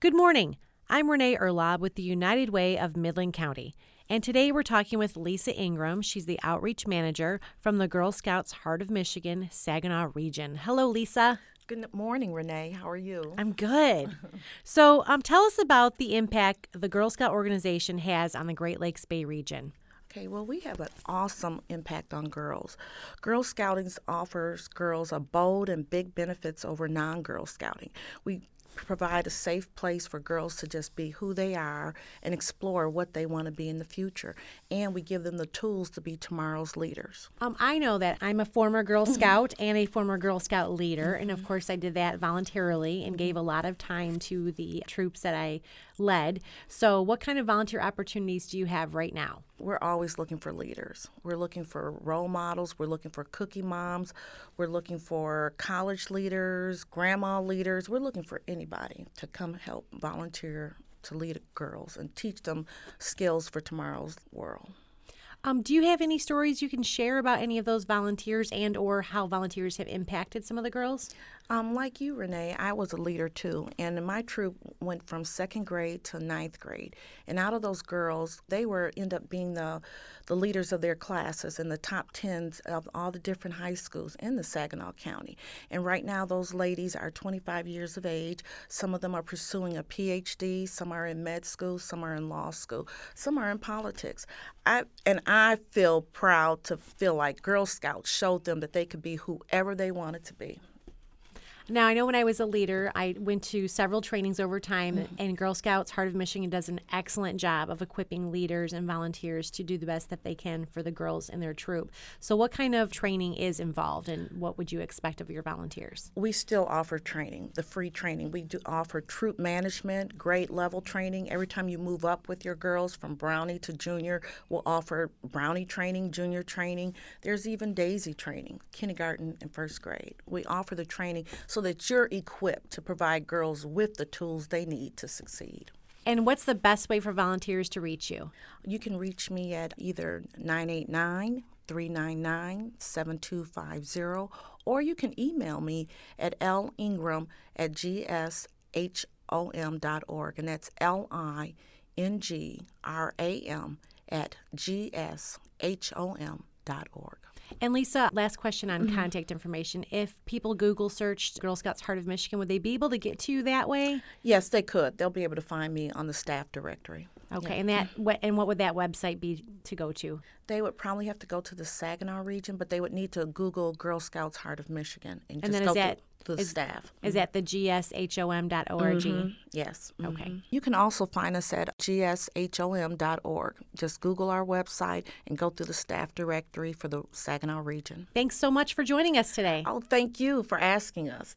Good morning. I'm Renee Erlob with the United Way of Midland County. And today we're talking with Lisa Ingram. She's the outreach manager from the Girl Scouts Heart of Michigan, Saginaw region. Hello, Lisa. Good morning, Renee. How are you? I'm good. so, um, tell us about the impact the Girl Scout organization has on the Great Lakes Bay region. Okay, well, we have an awesome impact on girls. Girl Scouting offers girls a bold and big benefits over non Girl Scouting. We provide a safe place for girls to just be who they are and explore what they want to be in the future. And we give them the tools to be tomorrow's leaders. Um, I know that I'm a former Girl Scout and a former Girl Scout leader. And of course, I did that voluntarily and gave a lot of time to the troops that I led. So, what kind of volunteer opportunities do you have right now? We're always looking for leaders. We're looking for role models. We're looking for cookie moms. We're looking for college leaders, grandma leaders. We're looking for anybody to come help volunteer to lead girls and teach them skills for tomorrow's world. Um, do you have any stories you can share about any of those volunteers and or how volunteers have impacted some of the girls? Um, like you, Renee, I was a leader too, and my troop went from second grade to ninth grade. And out of those girls, they were end up being the the leaders of their classes and the top tens of all the different high schools in the Saginaw County. And right now, those ladies are 25 years of age. Some of them are pursuing a PhD. Some are in med school. Some are in law school. Some are in politics. I and I feel proud to feel like Girl Scouts showed them that they could be whoever they wanted to be. Now, I know when I was a leader, I went to several trainings over time, mm-hmm. and Girl Scouts Heart of Michigan does an excellent job of equipping leaders and volunteers to do the best that they can for the girls in their troop. So, what kind of training is involved, and what would you expect of your volunteers? We still offer training, the free training. We do offer troop management, grade level training. Every time you move up with your girls from Brownie to junior, we'll offer Brownie training, junior training. There's even Daisy training, kindergarten and first grade. We offer the training. So so that you're equipped to provide girls with the tools they need to succeed. And what's the best way for volunteers to reach you? You can reach me at either 989 399 7250 or you can email me at lingram at gshom.org. And that's L I N G R A M at gshom.org. And Lisa, last question on mm-hmm. contact information. If people Google searched Girl Scouts Heart of Michigan, would they be able to get to you that way? Yes, they could. They'll be able to find me on the staff directory. Okay, yeah. and that what and what would that website be to go to? They would probably have to go to the Saginaw region, but they would need to Google Girl Scouts Heart of Michigan and, and just go that, to the is, staff. Is mm-hmm. that the gshom.org? Mm-hmm. Yes. Mm-hmm. Okay. You can also find us at gshom.org. Just Google our website and go through the staff directory for the Saginaw region. Thanks so much for joining us today. Oh, thank you for asking us.